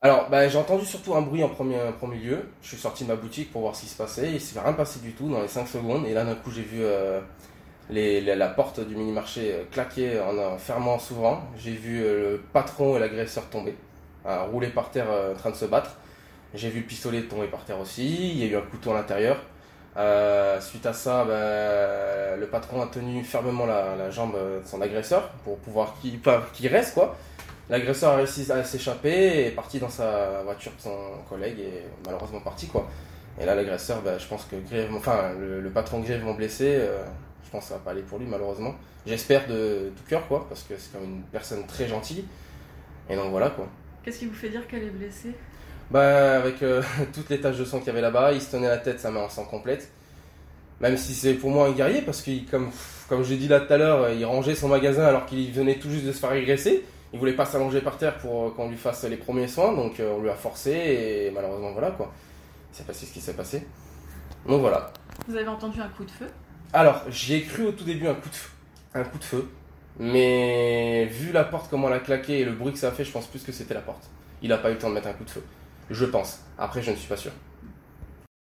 Alors, bah, j'ai entendu surtout un bruit en premier, en premier lieu. Je suis sorti de ma boutique pour voir ce qui se passait. Il s'est rien passé du tout dans les 5 secondes. Et là, d'un coup, j'ai vu euh, la, porte du mini-marché euh, claquer en, fermant, en s'ouvrant. J'ai vu euh, le patron et l'agresseur tomber, rouler par terre en train de se battre. J'ai vu le pistolet tomber par terre aussi. Il y a eu un couteau à l'intérieur. Suite à ça, bah, le patron a tenu fermement la, la jambe de son agresseur pour pouvoir qu'il reste quoi. L'agresseur a réussi à s'échapper et est parti dans sa voiture de son collègue et malheureusement parti quoi. Et là l'agresseur, bah, je pense que grièvement, enfin le, le patron grièvement blessé, euh, je pense que ça va pas aller pour lui malheureusement. J'espère de tout cœur quoi, parce que c'est quand même une personne très gentille. Et donc voilà quoi. Qu'est-ce qui vous fait dire qu'elle est blessée? Bah avec euh, toutes les taches de sang qu'il y avait là-bas, il se tenait la tête, sa main en sang complète. Même si c'est pour moi un guerrier, parce que comme, comme je l'ai dit là tout à l'heure, il rangeait son magasin alors qu'il venait tout juste de se faire agresser. Il voulait pas s'allonger par terre pour qu'on lui fasse les premiers soins, donc euh, on lui a forcé et malheureusement voilà quoi. C'est passé ce qui s'est passé. Donc voilà. Vous avez entendu un coup de feu? Alors, j'y ai cru au tout début un coup de feu. Un coup de feu. Mais vu la porte, comment elle a claqué et le bruit que ça a fait, je pense plus que c'était la porte. Il a pas eu le temps de mettre un coup de feu. Je pense. Après, je ne suis pas sûr.